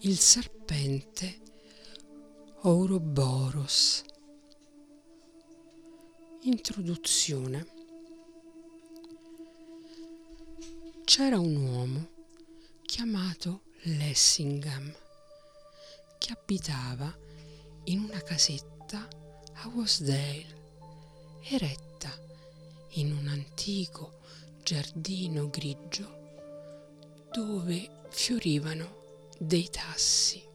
Il serpente Ouroboros. Introduzione. C'era un uomo chiamato Lessingham che abitava in una casetta a Wasdale, eretta in un antico giardino grigio dove fiorivano dei tassi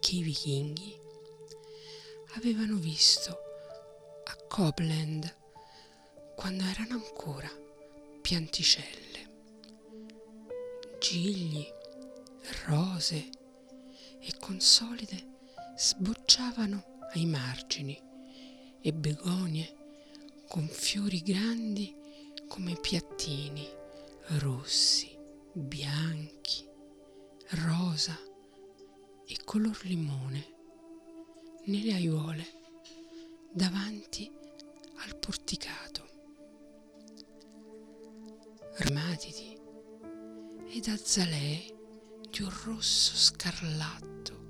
che i vichinghi avevano visto a Copland quando erano ancora pianticelle. Gigli, rose e consolide sbocciavano ai margini e begonie con fiori grandi come piattini rossi, bianchi, rosa e color limone nelle aiuole davanti al porticato. Rematidi ed azzalee di un rosso scarlatto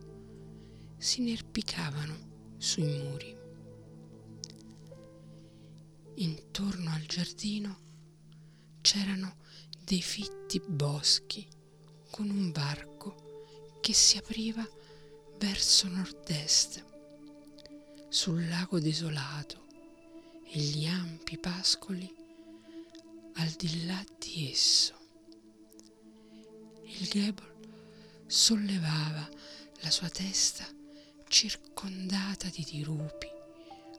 si inerpicavano sui muri. Intorno al giardino c'erano dei fitti boschi con un varco che si apriva verso nord-est sul lago desolato e gli ampi pascoli al di là di esso. Il Gable sollevava la sua testa circondata di dirupi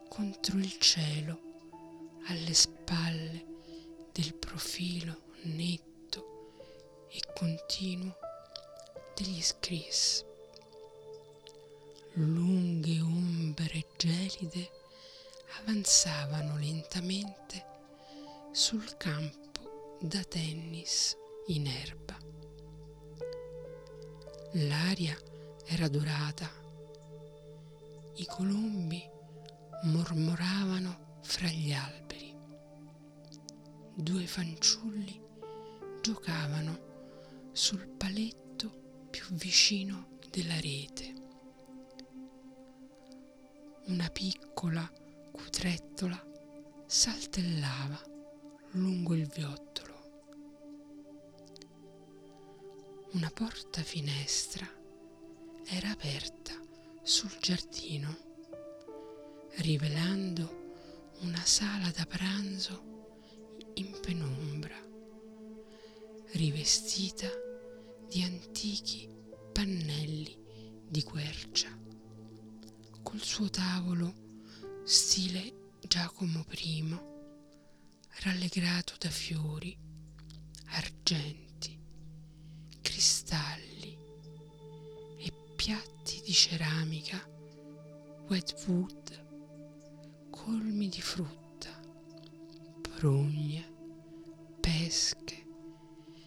contro il cielo alle spalle del profilo netto e continuo degli scris. Lunghe ombre gelide avanzavano lentamente sul campo da tennis in erba. L'aria era dorata, i colombi mormoravano fra gli alberi. Due fanciulli giocavano sul paletto più vicino della rete. Una piccola cutrettola saltellava lungo il viottolo. Una porta finestra era aperta sul giardino, rivelando una sala da pranzo in penombra, rivestita di antichi pannelli di quercia, col suo tavolo stile Giacomo I, rallegrato da fiori, argenti, cristalli e piatti di ceramica wetwood colmi di frutta, prugne, pesche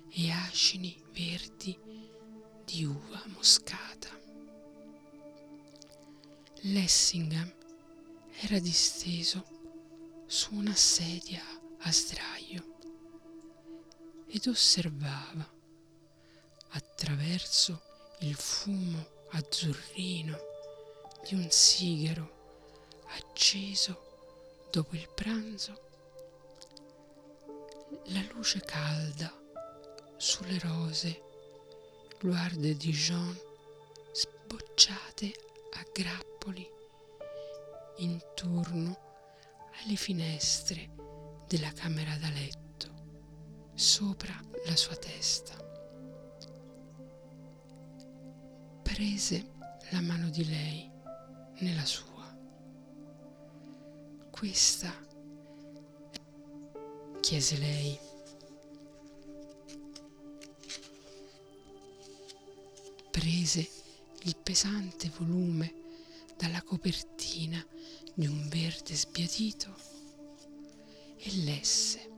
e acini verdi di uva moscata. Lessingham era disteso su una sedia a sdraio ed osservava attraverso il fumo azzurrino di un sigaro acceso dopo il pranzo la luce calda sulle rose, gloire de Dijon sbocciate a grappoli intorno alle finestre della camera da letto, sopra la sua testa. Prese la mano di lei nella sua. Questa, chiese lei, prese il pesante volume dalla copertina di un verde sbiadito e lesse.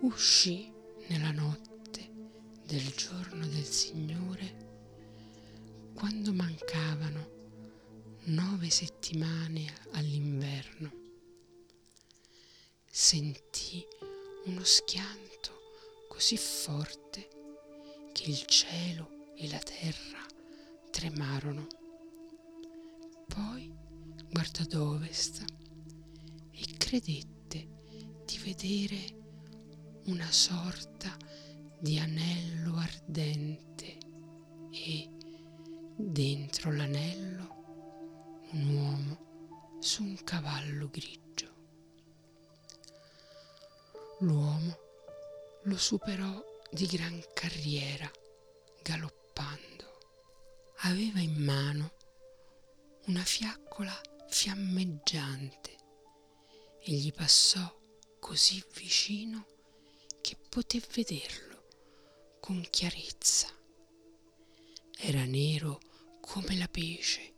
Uscì nella notte del giorno del Signore quando mancavano nove settimane all'inverno. Sentì uno schianto così forte che il cielo e la terra tremarono. Poi guardò ad e credette di vedere una sorta di anello ardente e dentro l'anello un uomo su un cavallo grigio. L'uomo lo superò di gran carriera galoppando. Aveva in mano una fiaccola fiammeggiante e gli passò così vicino che poté vederlo con chiarezza. Era nero come la pece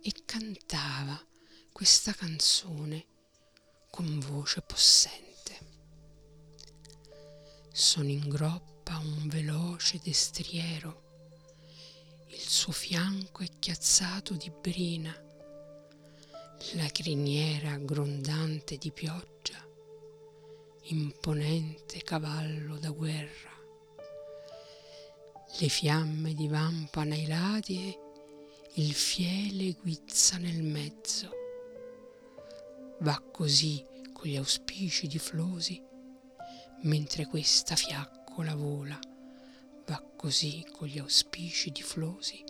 e cantava questa canzone con voce possente. Sono in groppa un veloce destriero, il suo fianco è chiazzato di brina, la criniera grondante di pioggia, imponente cavallo da guerra. Le fiamme divampano ai lati e il fiele guizza nel mezzo. Va così con gli auspici di Flosi, mentre questa fiaccola vola. Va così con gli auspici di Flosi,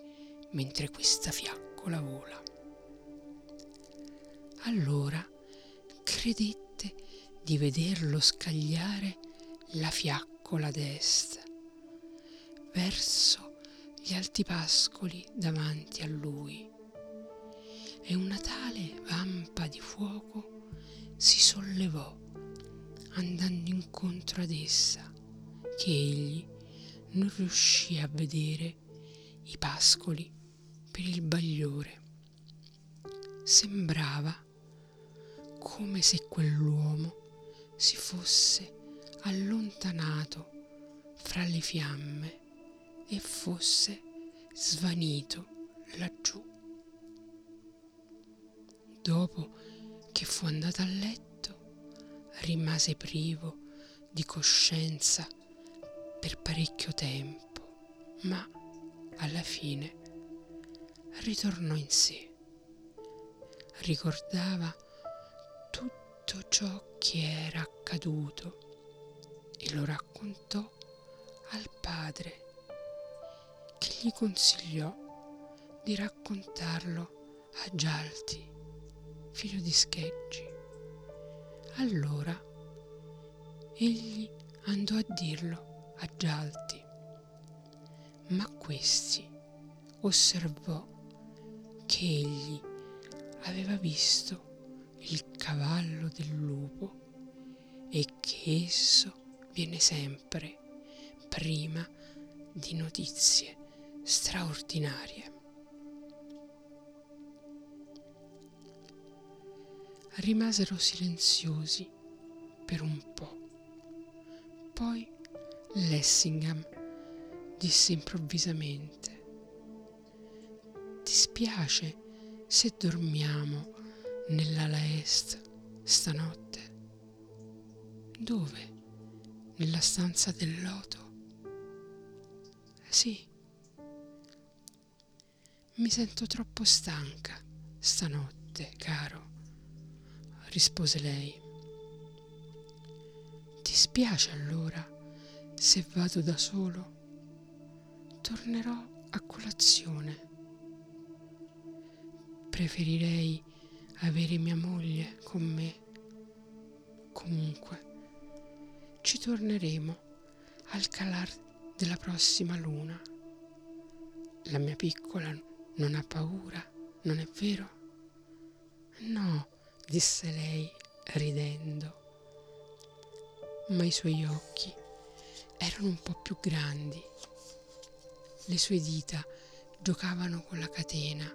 mentre questa fiaccola vola. Allora credette di vederlo scagliare la fiaccola d'est verso gli alti pascoli davanti a lui e una tale vampa di fuoco si sollevò andando incontro ad essa che egli non riuscì a vedere i pascoli per il bagliore. Sembrava come se quell'uomo si fosse allontanato fra le fiamme e fosse svanito laggiù. Dopo che fu andata a letto, rimase privo di coscienza per parecchio tempo, ma alla fine ritornò in sé. Ricordava tutto ciò che era accaduto e lo raccontò al padre che gli consigliò di raccontarlo a Gialti, figlio di Scheggi. Allora egli andò a dirlo a Gialti, ma questi osservò che egli aveva visto il cavallo del lupo e che esso viene sempre prima di notizie straordinarie. Rimasero silenziosi per un po'. Poi Lessingham disse improvvisamente, Ti spiace se dormiamo nell'ala est stanotte? Dove? Nella stanza del loto? Sì, mi sento troppo stanca stanotte, caro, rispose lei. Ti spiace allora se vado da solo? Tornerò a colazione. Preferirei avere mia moglie con me. Comunque, ci torneremo al calar della prossima luna. La mia piccola non ha paura, non è vero? No, disse lei ridendo, ma i suoi occhi erano un po' più grandi. Le sue dita giocavano con la catena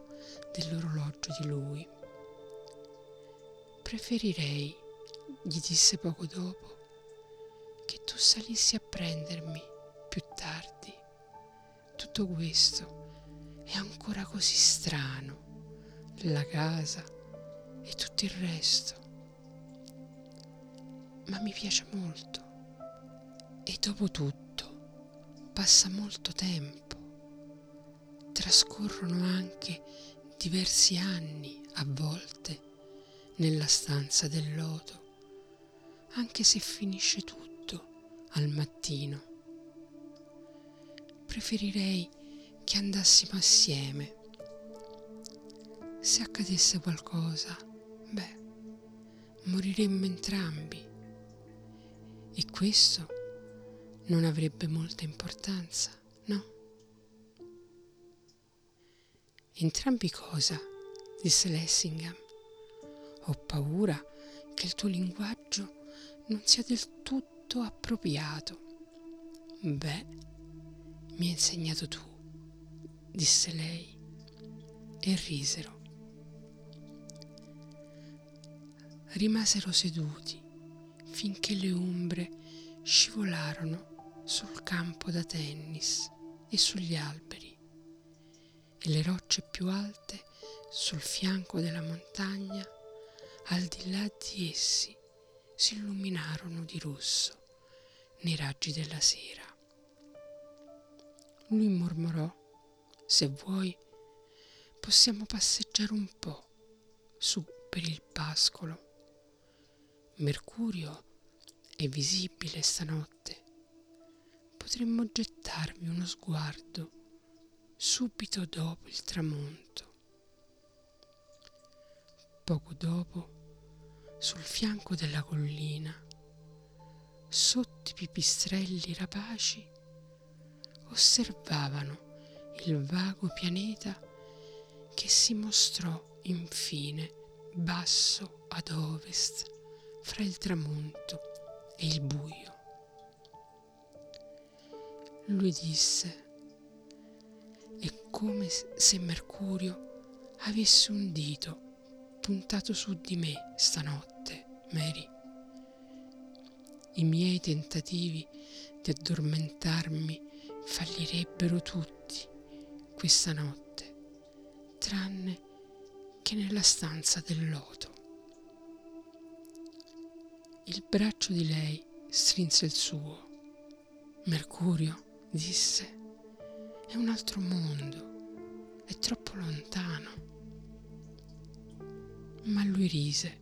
dell'orologio di lui. Preferirei, gli disse poco dopo, che tu salissi a prendermi più tardi. Tutto questo è ancora così strano, la casa e tutto il resto. Ma mi piace molto. E dopo tutto, passa molto tempo, trascorrono anche diversi anni a volte nella stanza del loto, anche se finisce tutto al mattino. Preferirei che andassimo assieme. Se accadesse qualcosa, moriremmo entrambi. E questo non avrebbe molta importanza, no? Entrambi cosa? disse Lessingham. Ho paura che il tuo linguaggio non sia del tutto appropriato. Beh, mi hai insegnato tu, disse lei, e risero. Rimasero seduti finché le ombre scivolarono sul campo da tennis e sugli alberi e le rocce più alte sul fianco della montagna al di là di essi si illuminarono di rosso nei raggi della sera. Lui mormorò, se vuoi, possiamo passeggiare un po' su per il pascolo. Mercurio è visibile stanotte. Potremmo gettarvi uno sguardo subito dopo il tramonto. Poco dopo sul fianco della collina, sotto i pipistrelli rapaci, osservavano il vago pianeta che si mostrò infine basso ad ovest fra il tramonto e il buio. Lui disse, è come se Mercurio avesse un dito puntato su di me stanotte, Mary. I miei tentativi di addormentarmi fallirebbero tutti questa notte, tranne che nella stanza del loto. Il braccio di lei strinse il suo. Mercurio, disse, è un altro mondo, è troppo lontano ma lui rise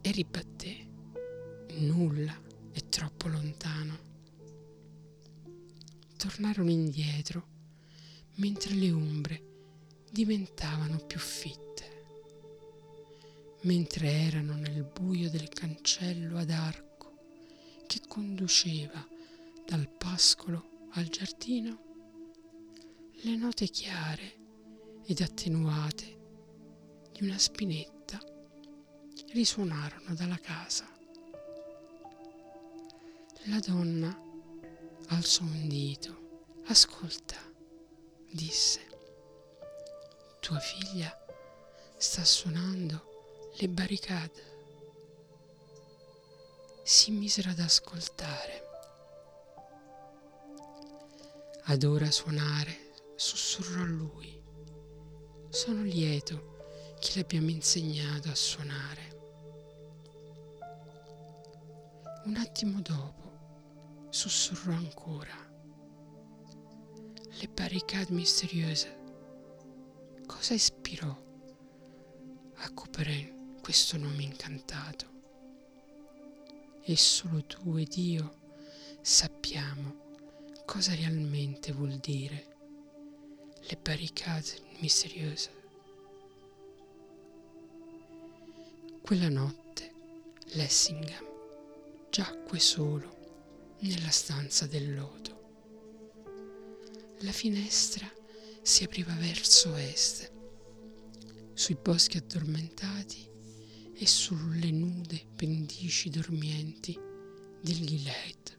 e ribatté. Nulla è troppo lontano. Tornarono indietro mentre le ombre diventavano più fitte. Mentre erano nel buio del cancello ad arco che conduceva dal pascolo al giardino, le note chiare ed attenuate di una spinetta risuonarono dalla casa. La donna alzò un dito. Ascolta, disse. Tua figlia sta suonando le barricate. Si misero ad ascoltare. Adora suonare, sussurrò lui. Sono lieto che le abbiamo insegnato a suonare. Un attimo dopo sussurrò ancora. Le barricate misteriose. Cosa ispirò a Couperin questo nome incantato? E solo tu ed io sappiamo cosa realmente vuol dire le barricate misteriose. Quella notte Lessingham giacque solo nella stanza del loto. La finestra si apriva verso est, sui boschi addormentati e sulle nude pendici dormienti del Gilead.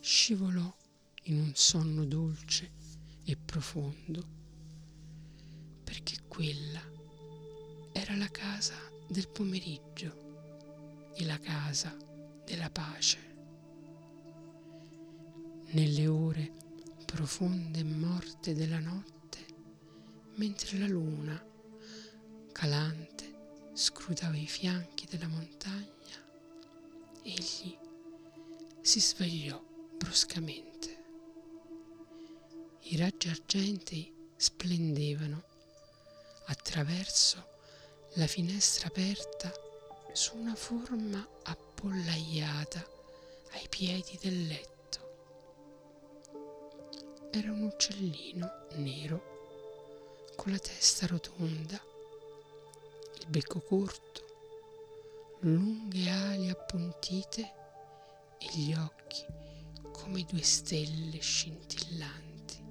Scivolò in un sonno dolce e profondo, perché quella era la casa del pomeriggio e la casa della pace. Nelle ore profonde e morte della notte, mentre la luna, calante, scrutava i fianchi della montagna, egli si svegliò bruscamente. I raggi argentei splendevano attraverso la finestra aperta su una forma appollaiata ai piedi del letto. Era un uccellino nero con la testa rotonda, il becco corto, lunghe ali appuntite e gli occhi come due stelle scintillanti.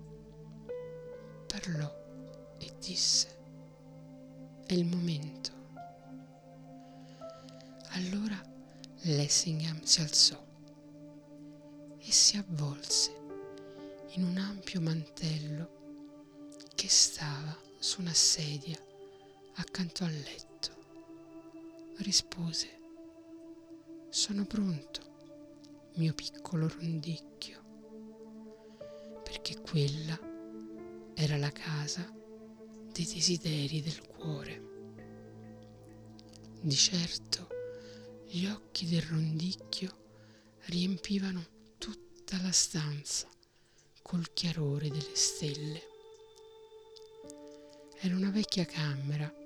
Parlò e disse, è il momento. Allora Lessingham si alzò e si avvolse in un ampio mantello che stava su una sedia accanto al letto. Rispose, sono pronto, mio piccolo rondicchio, perché quella era la casa dei desideri del cuore. Di certo gli occhi del rondicchio riempivano tutta la stanza col chiarore delle stelle. Era una vecchia camera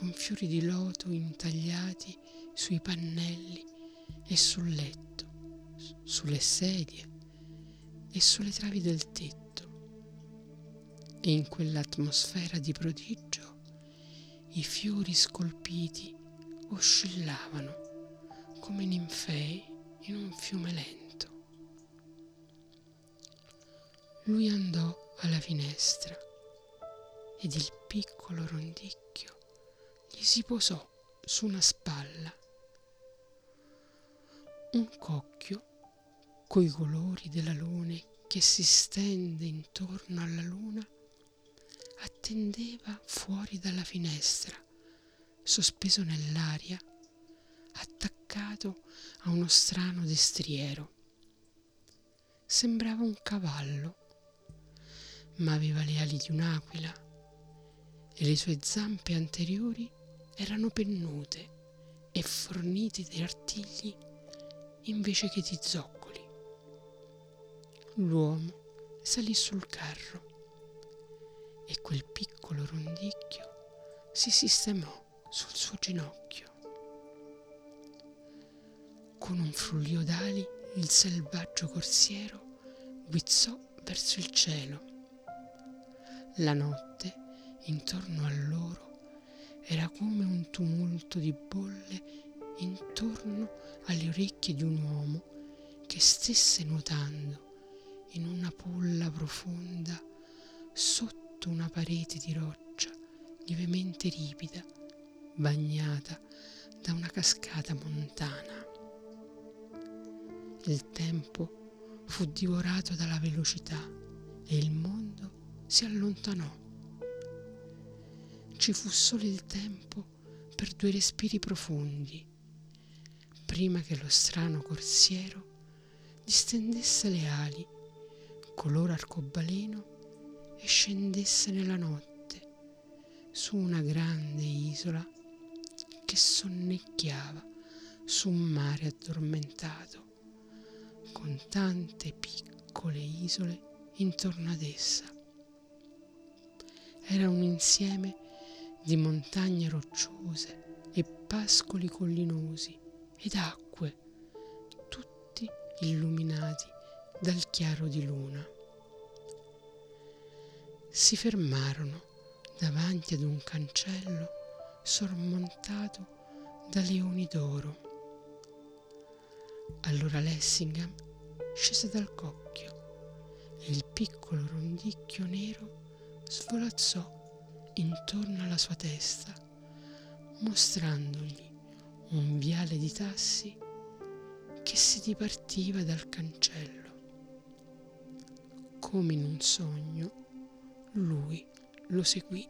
con fiori di loto intagliati sui pannelli e sul letto, sulle sedie e sulle travi del tetto. E in quell'atmosfera di prodigio i fiori scolpiti oscillavano come ninfei in un fiume lento. Lui andò alla finestra ed il piccolo rondicchio gli si posò su una spalla. Un cocchio coi colori dell'alone che si stende intorno alla luna attendeva fuori dalla finestra, sospeso nell'aria, attaccato a uno strano destriero. Sembrava un cavallo ma aveva le ali di un'aquila e le sue zampe anteriori erano pennute e fornite di artigli invece che di zoccoli. L'uomo salì sul carro e quel piccolo rondicchio si sistemò sul suo ginocchio. Con un frullio d'ali il selvaggio corsiero guizzò verso il cielo la notte intorno a loro era come un tumulto di bolle intorno alle orecchie di un uomo che stesse nuotando in una polla profonda sotto una parete di roccia lievemente ripida, bagnata da una cascata montana. Il tempo fu divorato dalla velocità e il mondo si allontanò. Ci fu solo il tempo per due respiri profondi, prima che lo strano corsiero distendesse le ali, color arcobaleno, e scendesse nella notte su una grande isola che sonnecchiava su un mare addormentato, con tante piccole isole intorno ad essa. Era un insieme di montagne rocciose e pascoli collinosi ed acque, tutti illuminati dal chiaro di luna. Si fermarono davanti ad un cancello sormontato da leoni d'oro. Allora Lessingham scese dal cocchio e il piccolo rondicchio nero svolazzò intorno alla sua testa, mostrandogli un viale di tassi che si dipartiva dal cancello. Come in un sogno, lui lo seguì.